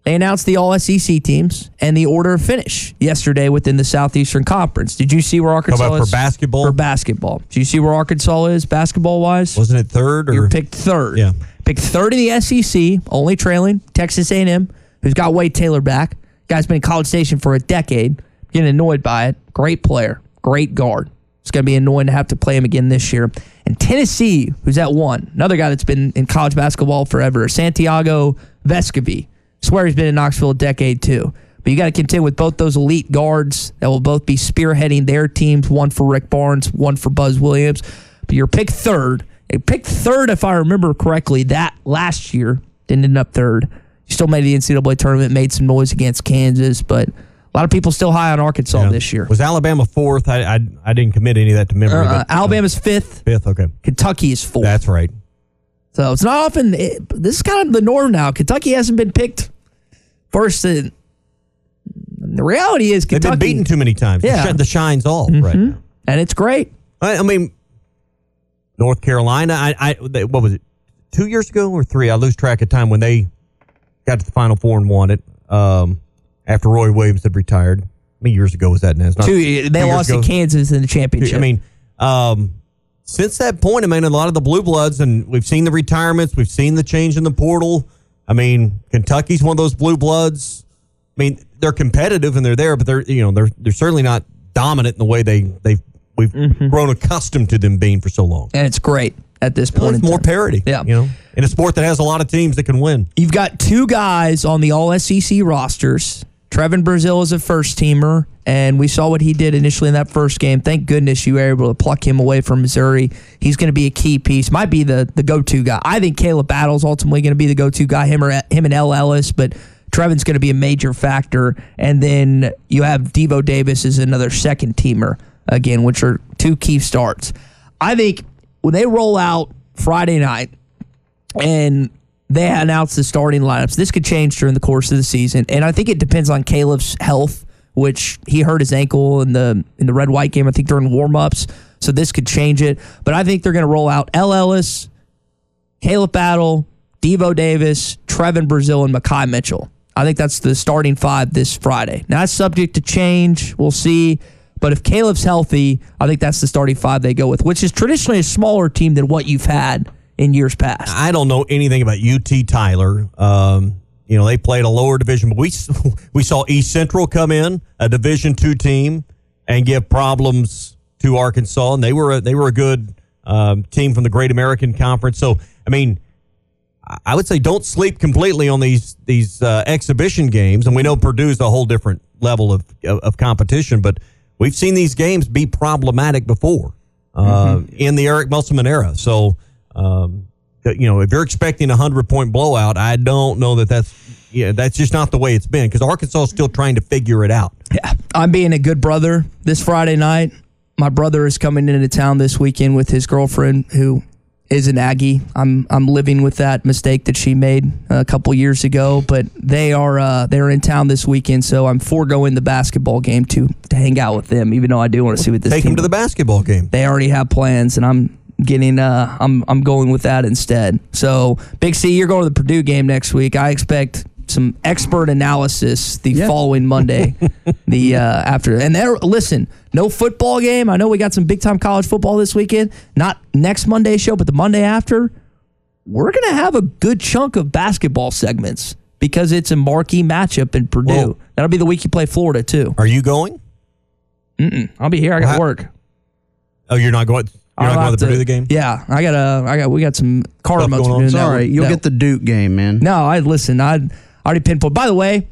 they announced the all SEC teams and the order of finish yesterday within the Southeastern Conference. Did you see where Arkansas about is for basketball? For basketball, do you see where Arkansas is basketball wise? Wasn't it third? Or? You're picked third. Yeah. Picked third in the SEC, only trailing Texas A&M, who's got Wade Taylor back. Guy's been in College Station for a decade. Getting annoyed by it. Great player, great guard. It's going to be annoying to have to play him again this year. And Tennessee, who's at one, another guy that's been in college basketball forever, Santiago Vescovi. Swear he's been in Knoxville a decade too. But you got to contend with both those elite guards that will both be spearheading their teams. One for Rick Barnes, one for Buzz Williams. But you're picked third. You picked third, if I remember correctly, that last year. Didn't end up third. You still made the NCAA tournament, made some noise against Kansas, but a lot of people still high on Arkansas Yeah. this year. Was Alabama fourth? I, I I didn't commit any of that to memory. Uh, but, Alabama's fifth. Fifth, okay. Kentucky is fourth. That's right. So it's not often. It, this is kind of the norm now. Kentucky hasn't been picked first. In, the reality is They've Kentucky been beaten too many times. Yeah. The, sh- the shine's all right Mhm. now. and it's great. I, I mean, North Carolina. I, I they, what was it? Two years ago or three? I lose track of time when they got to the Final Four and won it. Um, after Roy Williams had retired. How many years ago was that? Now? It's not- Two, two they years lost to Kansas in the championship. I mean, um, since that point, I mean, a lot of the blue bloods, and we've seen the retirements, we've seen the change in the portal. I mean, Kentucky's one of those blue bloods. I mean, they're competitive and they're there, but they're you know they're they're certainly not dominant in the way they they we've grown accustomed to them being for so long. and it's great at this point. It's more time. parity, Yeah. You know, in a sport that has a lot of teams that can win. You've got two guys on the All SEC rosters. Trevon Brazile is a first teamer, and we saw what he did initially in that first game. Thank goodness you were able to pluck him away from Missouri. He's going to be a key piece. Might be the the go to guy. I think Khalif Battle's ultimately going to be the go to guy. Him or him and El Ellis, but Trevon's going to be a major factor. And then you have Devo Davis as another second teamer again, which are two key starts. I think when they roll out Friday night and they announced the starting lineups, this could change during the course of the season. And I think it depends on Khalif's health, which he hurt his ankle in the in the red white game, I think during warmups. So this could change it. But I think they're going to roll out El Ellis, Khalif Battle, Devo Davis, Trevon Brazile, and Makai Mitchell. I think that's the starting five this Friday. Now, that's subject to change. We'll see. But if Khalif's healthy, I think that's the starting five they go with, which is traditionally a smaller team than what you've had in years past. I don't know anything about UT Tyler. Um, you know, they played a lower division, but we *laughs* we saw East Central come in, a Division two team, and give problems to Arkansas, and they were a, they were a good um, team from the Great American Conference. So, I mean, I would say don't sleep completely on these these uh, exhibition games, and we know Purdue's a whole different level of of competition, but we've seen these games be problematic before uh, mm-hmm. in the Eric Musselman era. So, um, you know, if you're expecting a hundred point blowout, I don't know that that's yeah, that's just not the way it's been because Arkansas is still trying to figure it out. Yeah, I'm being a good brother this Friday night my brother is coming into town this weekend with his girlfriend who is an Aggie. I'm I'm living with that mistake that she made a couple years ago, but they are uh, they're in town this weekend, so I'm foregoing the basketball game to to hang out with them, even though I do want to see what this take them to the basketball game. They already have plans, and I'm getting uh I'm I'm going with that instead. So Big C, you're going to the Purdue game next week. I expect some expert analysis the yeah. following Monday. *laughs* the uh, after and there, listen, no football game. I know we got some big time college football this weekend. Not next Monday show, but the Monday after. We're gonna have a good chunk of basketball segments because it's a marquee matchup in Purdue. Whoa. That'll be the week you play Florida too. Are you going? Mm-mm. I'll be here. I got well, work. Oh, you're not going. You're I'll not going to Purdue the game. Yeah, I got a. I got. We got some car remotes. It's all right. You'll no. get the Duke game, man. No, I listen. I already pinpoint. By the way,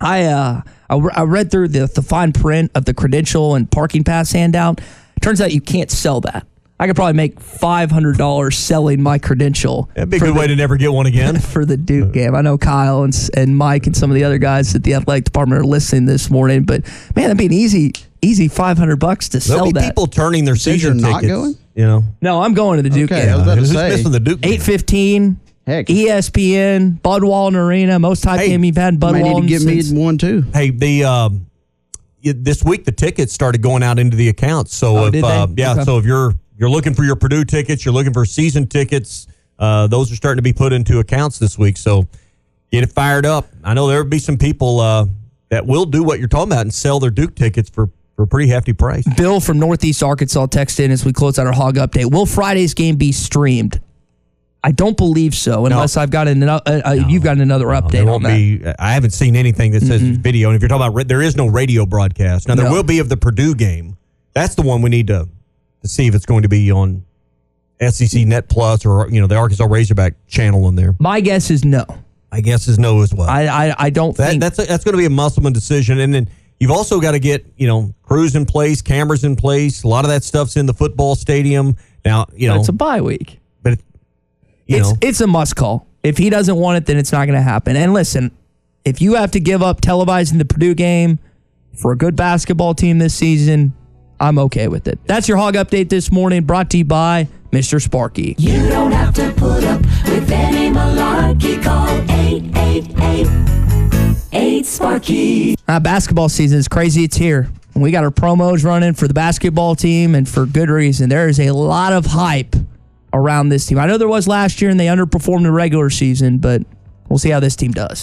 I uh I, I read through the the fine print of the credential and parking pass handout. Turns out you can't sell that. I could probably make five hundred dollars selling my credential. That'd be a good the, way to never get one again *laughs* for the Duke game. I know Kyle and and Mike and some of the other guys at the athletic department are listening this morning, but man, that'd be an easy easy five hundred bucks to There'll sell that. People turning their season tickets. Not going? You know, no, I'm going to the Duke okay, game. I was about to say. the Duke game? eight fifteen. Heck. ESPN, Bud Walton Arena, most hype hey, game you've had Bud Walton. need to give since. me one too. Hey, the um, this week the tickets started going out into the accounts. So oh, if uh, yeah, okay. so if you're you're looking for your Purdue tickets, you're looking for season tickets, uh, those are starting to be put into accounts this week. So get it fired up. I know there will be some people uh, that will do what you're talking about and sell their Duke tickets for for a pretty hefty price. Bill from Northeast Arkansas texted in as we close out our hog update. Will Friday's game be streamed? I don't believe so, unless no. I've got an, uh, uh, no. you've got another no, update on that. Be, I haven't seen anything that says mm-hmm. video. And if you're talking about, there is no radio broadcast. Now there will be of the Purdue game. That's the one we need to to see if it's going to be on SEC Net Plus or you know the Arkansas Razorback channel on there. My guess is no. My guess is no as well. I I, I don't that, think that's a, that's going to be a Musselman decision, and then you've also got to get you know crews in place, cameras in place. A lot of that stuff's in the football stadium now. You know it's a bye week but you it's know. it's a must call. If he doesn't want it, then it's not going to happen. And listen, if you have to give up televising the Purdue game for a good basketball team this season, I'm okay with it. That's your hog update this morning, brought to you by Mr. Sparky. You don't have to put up with any malarkey. Call 888 8 Sparky. Uh, basketball season is crazy. It's here. We got our promos running for the basketball team, and for good reason. There is a lot of hype around this team. I know there was last year and they underperformed the regular season, but we'll see how this team does.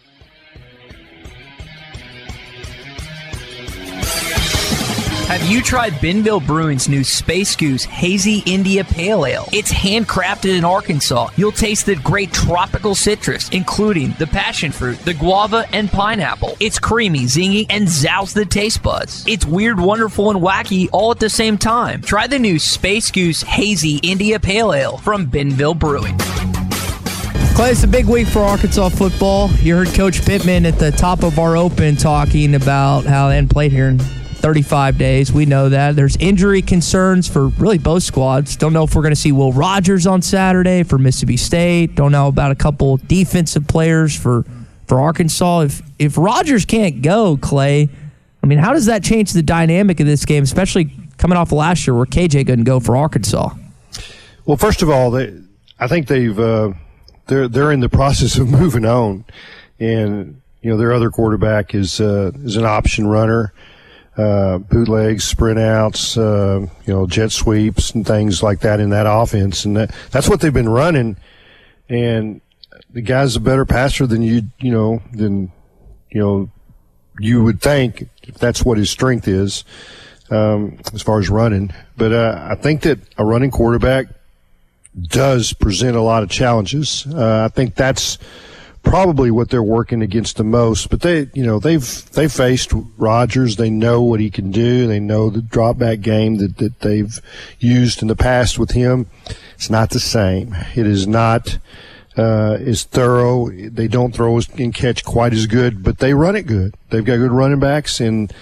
Have you tried Benville Brewing's new Space Goose Hazy India Pale Ale? It's handcrafted in Arkansas. You'll taste the great tropical citrus, including the passion fruit, the guava, and pineapple. It's creamy, zingy, and zouse the taste buds. It's weird, wonderful, and wacky all at the same time. Try the new Space Goose Hazy India Pale Ale from Benville Brewing. Clay, it's a big week for Arkansas football. You heard Coach Pittman at the top of our open talking about how they hadn't played here in 35 days. We know that. There's injury concerns for really both squads. Don't know if we're going to see Will Rogers on Saturday for Mississippi State. Don't know about a couple defensive players for, for Arkansas. If, if Rogers can't go, Clay, I mean, how does that change the dynamic of this game, especially coming off of last year where KJ couldn't go for Arkansas? Well, first of all, they, I think they've uh, they're they're in the process of *laughs* moving on, and you know their other quarterback is uh, is an option runner, uh, bootlegs, sprint outs, uh, you know jet sweeps and things like that in that offense, and that, that's what they've been running, and the guy's a better passer than you you know than you know you would think if that's what his strength is. Um, as far as running, but uh, I think that a running quarterback does present a lot of challenges. Uh, I think that's probably what they're working against the most. But they, you know, they've they faced Rogers. They know what he can do. They know the drop back game that that they've used in the past with him. It's not the same. It is not uh, as thorough. They don't throw and catch quite as good, but they run it good. They've got good running backs and.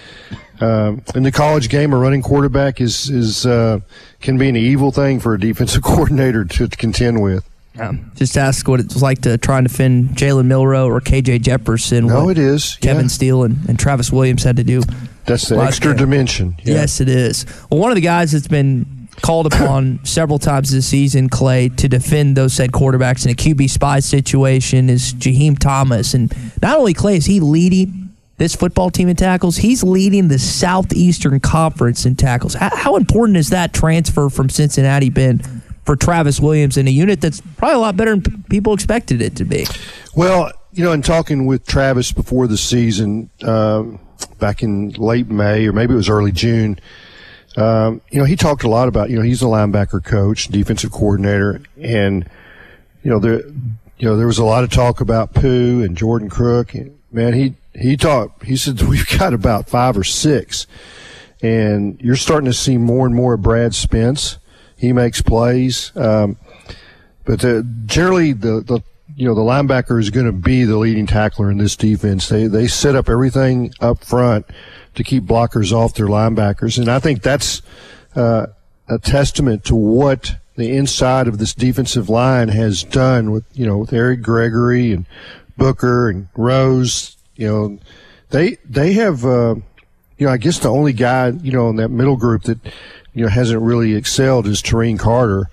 Um, in the college game, a running quarterback is is uh, can be an evil thing for a defensive *laughs* coordinator to, to contend with. Um, just ask what it's like to try and defend Jalen Milroe or KJ Jefferson. No, it is. Kevin yeah. Steele and, and Travis Williams had to do. That's the extra dimension. Yeah. Yes, it is. Well, one of the guys that's been called upon *coughs* several times this season, Clay, to defend those said quarterbacks in a QB spy situation is Jaheim Thomas. And not only, Clay, is he leading this football team in tackles, he's leading the Southeastern Conference in tackles. How, how important is that transfer from Cincinnati been for Travis Williams in a unit that's probably a lot better than people expected it to be? Well, you know, in talking with Travis before the season, um, back in late May or maybe it was early June, um, you know, he talked a lot about, you know, he's a linebacker coach, defensive coordinator, and, you know, there, you know, there was a lot of talk about Pooh and Jordan Crook. And, man, he, he talked, he said, *laughs* we've got about five or six. And you're starting to see more and more of Brad Spence. He makes plays. Um, but the, generally, the, the, you know, the linebacker is going to be the leading tackler in this defense. They, they set up everything up front to keep blockers off their linebackers. And I think that's, uh, a testament to what the inside of this defensive line has done with, you know, with Eric Gregory and Booker and Rose, you know, they they have, uh, you know, I guess the only guy, you know, in that middle group that, you know, hasn't really excelled is Taurean Carter.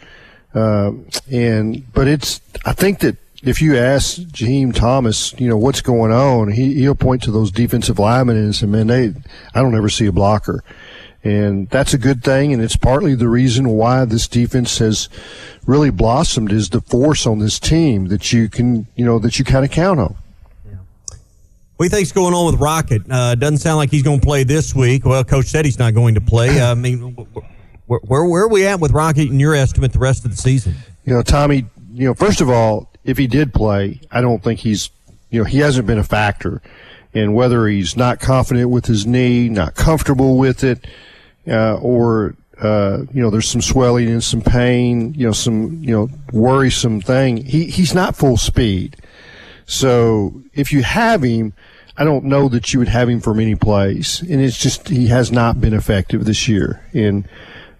Um, and but it's, I think that if you ask Jaheim Thomas, you know, what's going on, he he'll point to those defensive linemen and say, man, they, I don't ever see a blocker. And that's a good thing, and it's partly the reason why this defense has really blossomed is the force on this team that you can, you know, that you kind of count on. What do you think's going on with Rocket? Uh, doesn't sound like he's going to play this week. Well, coach said he's not going to play. I mean, where, where, where are we at with Rocket in your estimate the rest of the season? You know, Tommy. You know, first of all, if he did play, I don't think he's. You know, he hasn't been a factor, and whether he's not confident with his knee, not comfortable with it, uh, or uh, you know, there's some swelling and some pain, you know, some, you know, worrisome thing. He, he's not full speed. So if you have him, I don't know that you would have him for many plays. And it's just, he has not been effective this year. And,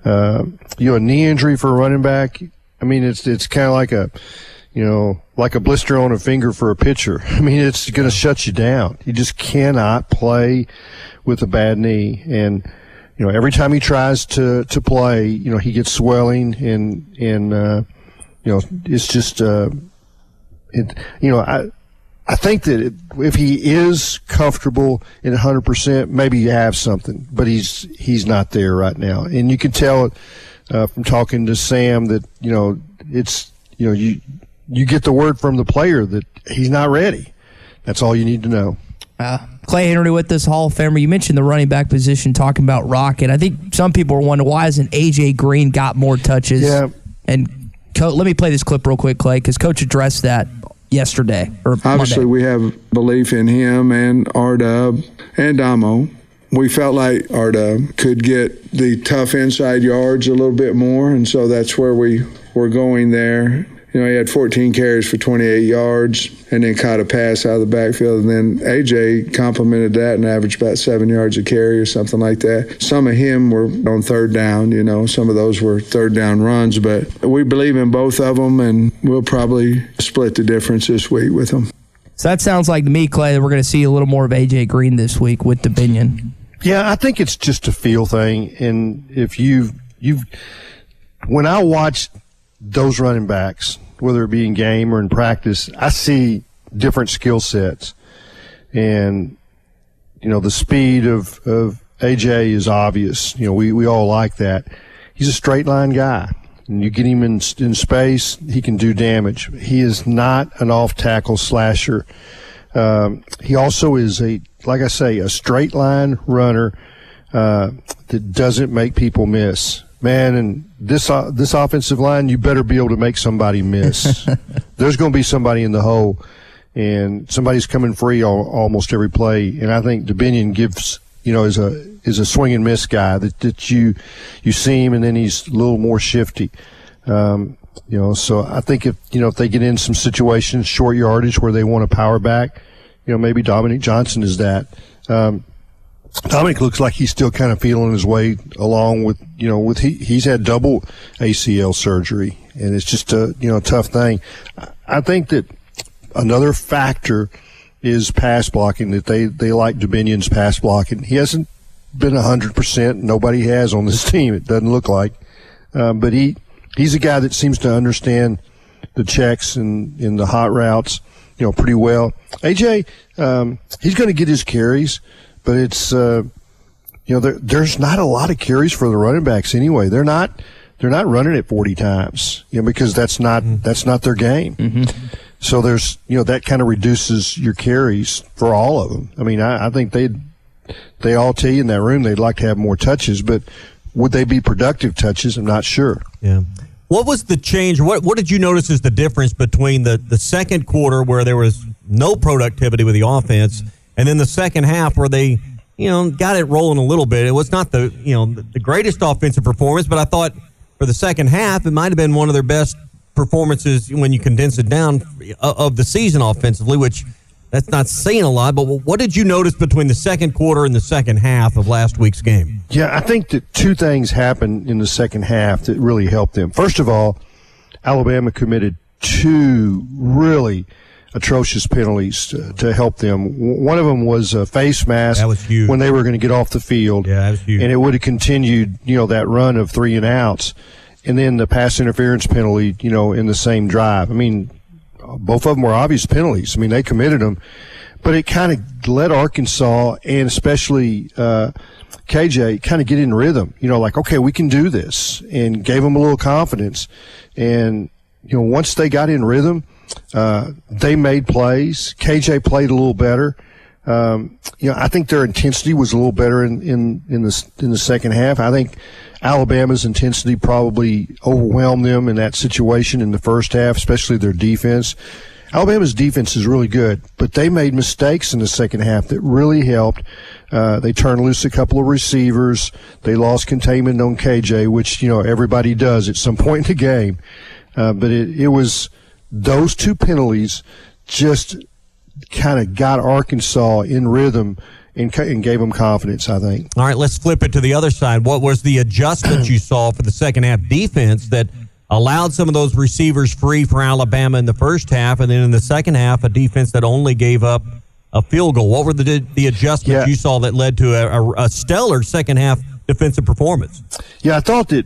uh, you know, a knee injury for a running back, I mean, it's, it's kind of like a, you know, like a blister on a finger for a pitcher. *laughs* I mean, it's going to shut you down. You just cannot play with a bad knee. And, you know, every time he tries to, to play, you know, he gets swelling and, and, uh, you know, it's just, uh, it, you know, I, I think that it, if he is comfortable in 100%, maybe you have something, but he's, he's not there right now. And you can tell it, uh, from talking to Sam that, you know, it's, you know, you, you get the word from the player that he's not ready. That's all you need to know. Uh, Clay Henry with this Hall of Famer. You mentioned the running back position, talking about Rocket. I think some people are wondering why hasn't AJ Green got more touches? Yeah. And Co- let me play this clip real quick, Clay, because Coach addressed that yesterday or Obviously, Monday. we have belief in him and R Dub and Damo. We felt like R Dub could get the tough inside yards a little bit more, and so that's where we were going there. You know, he had 14 carries for 28 yards and then caught a pass out of the backfield. And then AJ complimented that and averaged about seven yards a carry or something like that. Some of him were on third down, you know, some of those were third down runs, but we believe in both of them and we'll probably split the difference this week with them. So that sounds like to me, Clay, that we're going to see a little more of AJ Green this week with Dubinion. Yeah, I think it's just a feel thing. And if you've, you've, when I watch those running backs, whether it be in game or in practice, I see different skill sets. And, you know, the speed of, of AJ is obvious. You know, we, we all like that. He's a straight line guy. And you get him in, in space, he can do damage. He is not an off tackle slasher. Um, he also is a, like I say, a straight line runner uh, that doesn't make people miss. Man, and this uh, this offensive line, you better be able to make somebody miss. *laughs* There's going to be somebody in the hole, and somebody's coming free all, almost every play. And I think Dubinion gives, you know, is a is a swing and miss guy that, that you you see him, and then he's a little more shifty. Um, you know, so I think if you know if they get in some situations, short yardage where they want to power back, you know, maybe Dominic Johnson is that. Um, Dominic looks like he's still kind of feeling his way along with, you know, with he, he's had double ACL surgery and it's just a, you know, tough thing. I think that another factor is pass blocking that they, they like Dubinion's pass blocking. He hasn't been hundred percent. Nobody has on this *laughs* team. It doesn't look like, um, but he, he's a guy that seems to understand the checks and, and the hot routes, you know, pretty well. AJ, um, he's going to get his carries but it's uh, you know there, there's not a lot of carries for the running backs anyway. They're not they're not running it 40 times, you know, because that's not mm-hmm. that's not their game. Mm-hmm. So there's you know that kind of reduces your carries for all of them. I mean, I, I think they they all tell you in that room they'd like to have more touches, but would they be productive touches? I'm not sure. Yeah. What was the change? What what did you notice is the difference between the, the second quarter where there was no productivity with the offense and then the second half where they, you know, got it rolling a little bit. It was not the, you know, the greatest offensive performance, but I thought for the second half it might have been one of their best performances when you condense it down of the season offensively, which that's not saying a lot. But what did you notice between the second quarter and the second half of last week's game? Yeah, I think that two things happened in the second half that really helped them. First of all, Alabama committed two really atrocious penalties to, to, help them. One of them was a face mask that was huge. when they were going to get off the field. Yeah, that was huge. And it would have continued, you know, that run of three and outs. And then the pass interference penalty, you know, in the same drive. I mean, both of them were obvious penalties. I mean, they committed them, but it kind of let Arkansas and especially uh, KJ kind of get in rhythm. You know, like okay, we can do this, and gave them a little confidence. And you know, once they got in rhythm, uh, they made plays. KJ played a little better. Um, you know, I think their intensity was a little better in, in, in the in the second half. I think Alabama's intensity probably overwhelmed them in that situation in the first half, especially their defense. Alabama's defense is really good, but they made mistakes in the second half that really helped. Uh, they turned loose a couple of receivers. They lost containment on KJ, which you know everybody does at some *laughs* point in the game. Uh, but it, it was those two penalties just kind of got Arkansas in rhythm and, and, gave them confidence, I think. All right, let's flip it to the other side. What was the adjustment you saw for the second half defense that allowed some of those receivers free for Alabama in the first half, and then in the second half, a defense that only gave up a field goal? What were the the adjustments yeah. you saw that led to a, a, a stellar second half defensive performance? Yeah, I thought that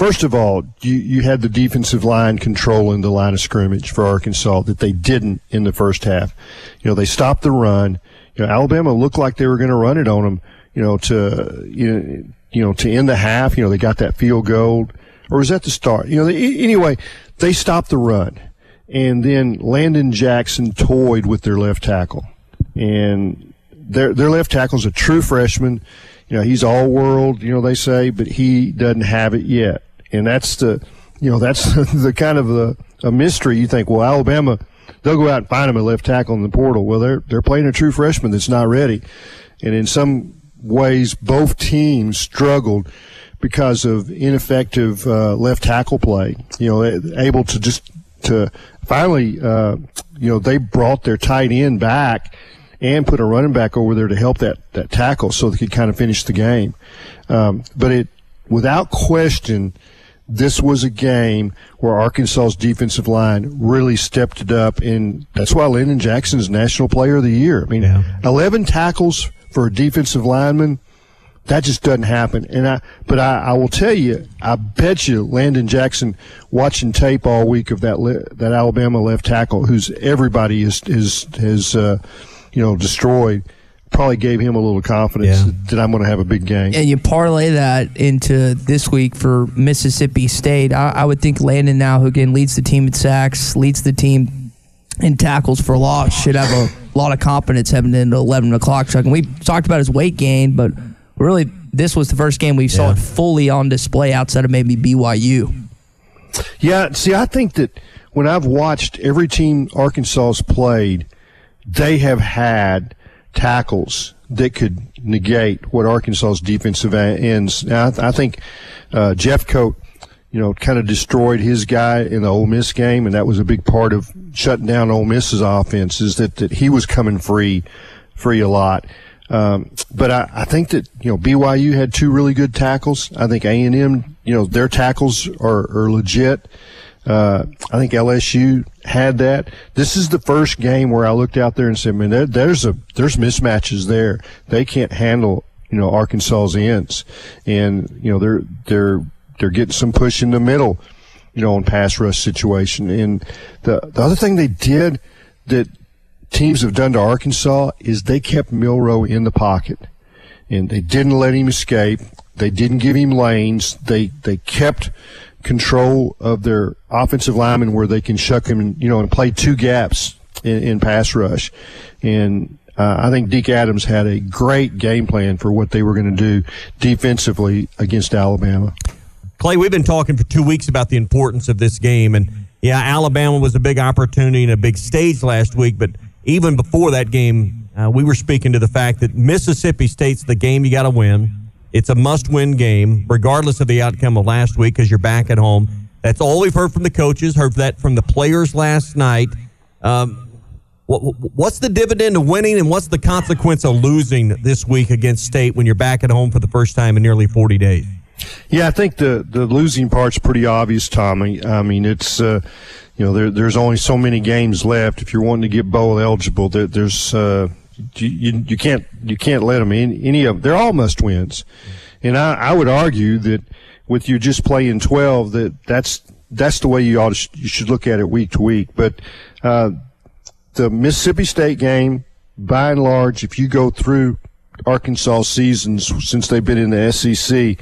First of all, you, you had the defensive line controlling the line of scrimmage for Arkansas that they didn't in the first half. You know, they stopped the run. You know, Alabama looked like they were going to run it on them. You know, to you you know to end the half. You know, they got that field goal, or was that the start? You know, they, anyway, they stopped the run, and then Landon Jackson toyed with their left tackle, and their their left tackle's a true freshman. You know, he's all world. You know, they say, but he doesn't have it yet, and that's the you know that's *laughs* the kind of a, a mystery. You think, well, Alabama, they'll go out and find him a left tackle in the portal. Well, they're they're playing a true freshman that's not ready, and in some ways, both teams struggled because of ineffective uh, left tackle play. You know, able to just to finally, uh, you know, they brought their tight end back and put a running back over there to help that that tackle so they could kind of finish the game. Um, but it, without question, this was a game where Arkansas's defensive line really stepped it up, and that's why Landon Jackson's National Player of the Year. I mean, Yeah. 11 tackles for a defensive lineman. That just doesn't happen. And I, but I, I will tell you, I bet you Landon Jackson watching tape all week of that le- that Alabama left tackle, who's everybody is is has uh, you know destroyed, probably gave him a little confidence that, that I'm going to have a big game. And you parlay that into this week for Mississippi State. I, I would think Landon now, who again leads the team in sacks, leads the team in tackles for loss, should have a lot of confidence heading into 11 o'clock. Chuck. And we talked about his weight gain, but really, this was the first game we saw it fully on display outside of maybe BYU. Yeah, see, I think that when I've watched every team Arkansas's played, they have had tackles that could negate what Arkansas's defensive ends. Now, I, th- I think uh, Jeff Coat, you know, kind of destroyed his guy in the Ole Miss game, and that was a big part of shutting down Ole Miss's offense. Is that that he was coming free, free a lot. Um, but I, I think that you know BYU had two really good tackles. I think A and M, you know, their tackles are, are legit. Uh, I think LSU had that. This is the first game where I looked out there and said, "Man, there, there's a there's mismatches there. They can't handle you know Arkansas's ends, and you know they're they're they're getting some push in the middle, you know, on pass rush situation. And the the other thing they did that teams have done to Arkansas is they kept Milroe in the pocket, and they didn't let him escape. They didn't give him lanes. They they kept control of their offensive linemen where they can shuck him and you know and play two gaps in, in pass rush. And uh, I think Deke Adams had a great game plan for what they were going to do defensively against Alabama. Clay, we've been talking for two weeks about the importance of this game, and yeah, Alabama was a big opportunity and a big stage last week. But even before that game, uh, we were speaking to the fact that Mississippi State's the game you got to win. It's a must-win game, regardless of the outcome of last week, because you're back at home. That's all we've heard from the coaches. Heard that from the players last night. Um, what, what's the dividend of winning, and what's the consequence of losing this week against State when you're back at home for the first time in nearly 40 days? Yeah, I think the the losing part's pretty obvious, Tommy. I mean, it's uh, you know there, there's only so many games left. If you're wanting to get bowl eligible, there, there's uh, you, you can't you can't let them in any of them. they're all must wins, and I, I would argue that with you just playing 12 that that's that's the way you ought to you should look at it week to week. But uh, the Mississippi State game, by and large, if you go through Arkansas seasons since they've been in the SEC,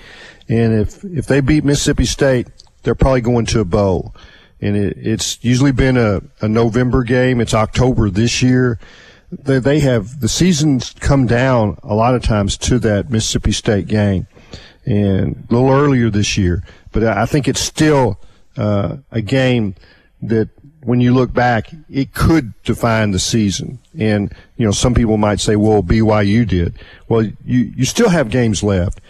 and if if they beat Mississippi State, they're probably going to a bowl. And it, it's usually been a, a November game. It's October this year. They, they have the seasons come down a lot of times to that Mississippi State game, and a little earlier this year. But I think it's still uh, a game that when you look back, it could define the season. And, you know, some people might say, well, BYU did. Well, you, you still have games left.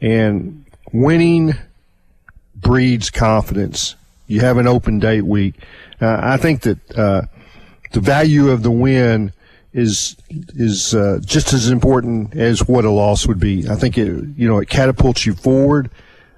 And winning breeds confidence. You have an open date week. Uh, I think that, uh, the value of the win is, is, uh, just as important as what a loss would be. I think it, you know, it catapults you forward.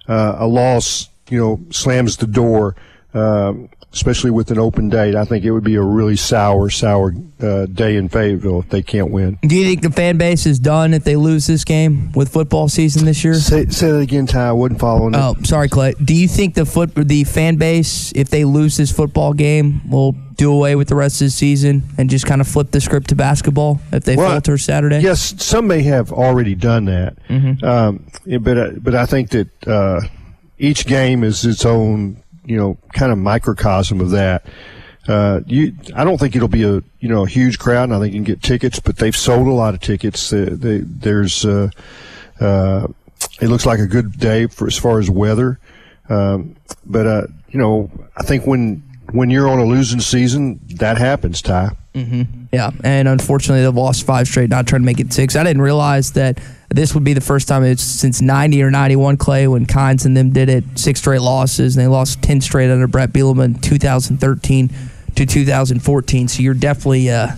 Uh, a loss, you know, slams the door. Um, especially with an open date, I think it would be a really sour, sour uh, day in Fayetteville if they can't win. Do you think the fan base is done if they lose this game with football season this year? Say, say that again, Ty. I wasn't following. Oh, sorry, Clay. Do you think the foot the fan base, if they lose this football game, will do away with the rest of the season and just kind of flip the script to basketball if they Well, falter Saturday? Yes, some may have already done that, Mhm. um, but uh, but I think that uh, each game is its own, you know, kind of microcosm of that. uh, you, I don't think it'll be a you know a huge crowd, and I think you can get tickets. But they've sold a lot of tickets. They, they, there's, uh, uh, it looks like a good day for as far as weather. Um, but uh, you know, I think when when you're on a losing season, that happens, Ty. Mm-hmm. Yeah, and unfortunately, they've lost five straight, not trying to make it six. I didn't realize that this would be the first time it's since 90 or 91, Clay, when Kynes and them did it, six straight losses, and they lost 10 straight under Bret Bielema in 2013 to 2014. So you're definitely uh,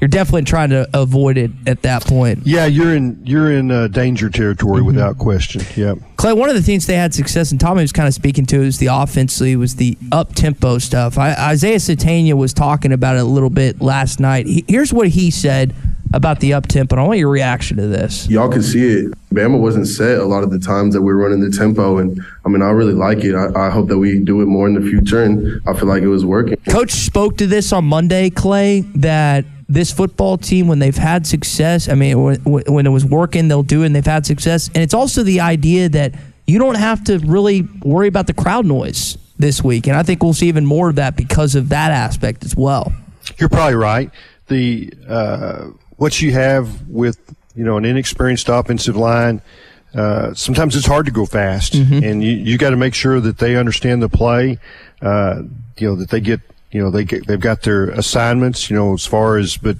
you're definitely trying to avoid it at that point. Yeah, you're in you're in uh, danger territory without question. Yep. Clay, one of the things they had success, and Tommy was kind of speaking to, is the offensively was the up tempo stuff. I, Isaiah Sategna was talking about it a little bit last night. He, here's what he said about the up tempo. I want your reaction to this. Y'all can see it. Bama wasn't set a lot of the times that we are running the tempo, and I mean, I really like it. I, I hope that we do it more in the future, and I feel like it was working. Coach spoke to this on Monday, Clay, that this football team, when they've had success, I mean, when, when it was working, they'll do it, and they've had success. And it's also the idea that you don't have to really worry about the crowd noise this week. And I think we'll see even more of that because of that aspect as well. You're probably right. The uh, what you have with you know an inexperienced offensive line. Uh, sometimes it's hard to go fast, Mm-hmm. and you, you got to make sure that they understand the play. Uh, you know that they get you know they get, they've got their assignments. You know as far as but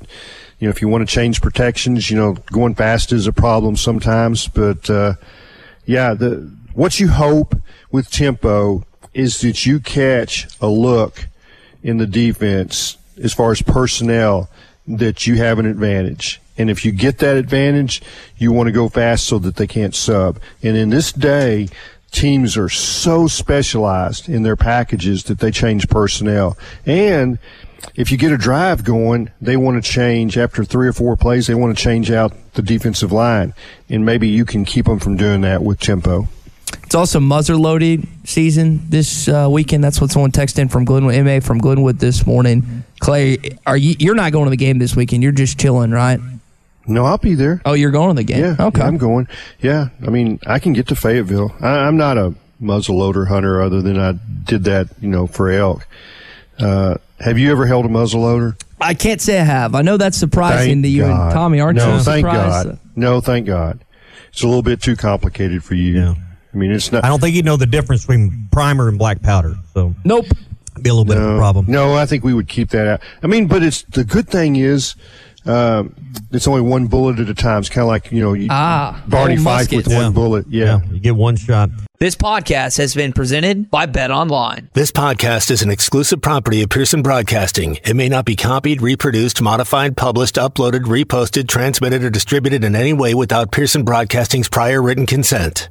you know if you want to change protections, you know going fast is a problem sometimes. But uh, yeah, the what you hope with tempo is that you catch a look in the defense as far as personnel that you have an advantage. And if you get that advantage, you want to go fast so that they can't sub. And in this day, teams are so specialized in their packages that they change personnel. And if you get a drive going, they want to change after three or four plays, they want to change out the defensive line. And maybe you can keep them from doing that with tempo. It's also muzzle loading season this uh, weekend. That's what someone texted in from Glenwood, MA from Glenwood this morning. Clay, are you? You're not going to the game this weekend. You're just chilling, right? No, I'll be there. Oh, you're going to the game? Yeah, Okay. yeah, I'm going. Yeah, I mean, I can get to Fayetteville. I, I'm not a muzzleloader hunter, other than I did that, you know, for elk. Uh, have you ever held a muzzleloader? I can't say I have. I know that's surprising Thank to you God. and Tommy, aren't no, you? thank surprised? God. No, thank God. It's a little bit too complicated for you. Yeah. I mean, it's not. I don't think you know the difference between primer and black powder. So nope, be a little bit of a problem. No, I think we would keep that out. I mean, but it's the good thing is, um, it's only one bullet at a time. It's kind of like you know, you, Ah, Barney Fife with muskets. one bullet. Yeah. you get one shot. This podcast has been presented by Bet Online. This podcast is an exclusive property of Pearson Broadcasting. It may not be copied, reproduced, modified, published, uploaded, reposted, transmitted, or distributed in any way without Pearson Broadcasting's prior written consent.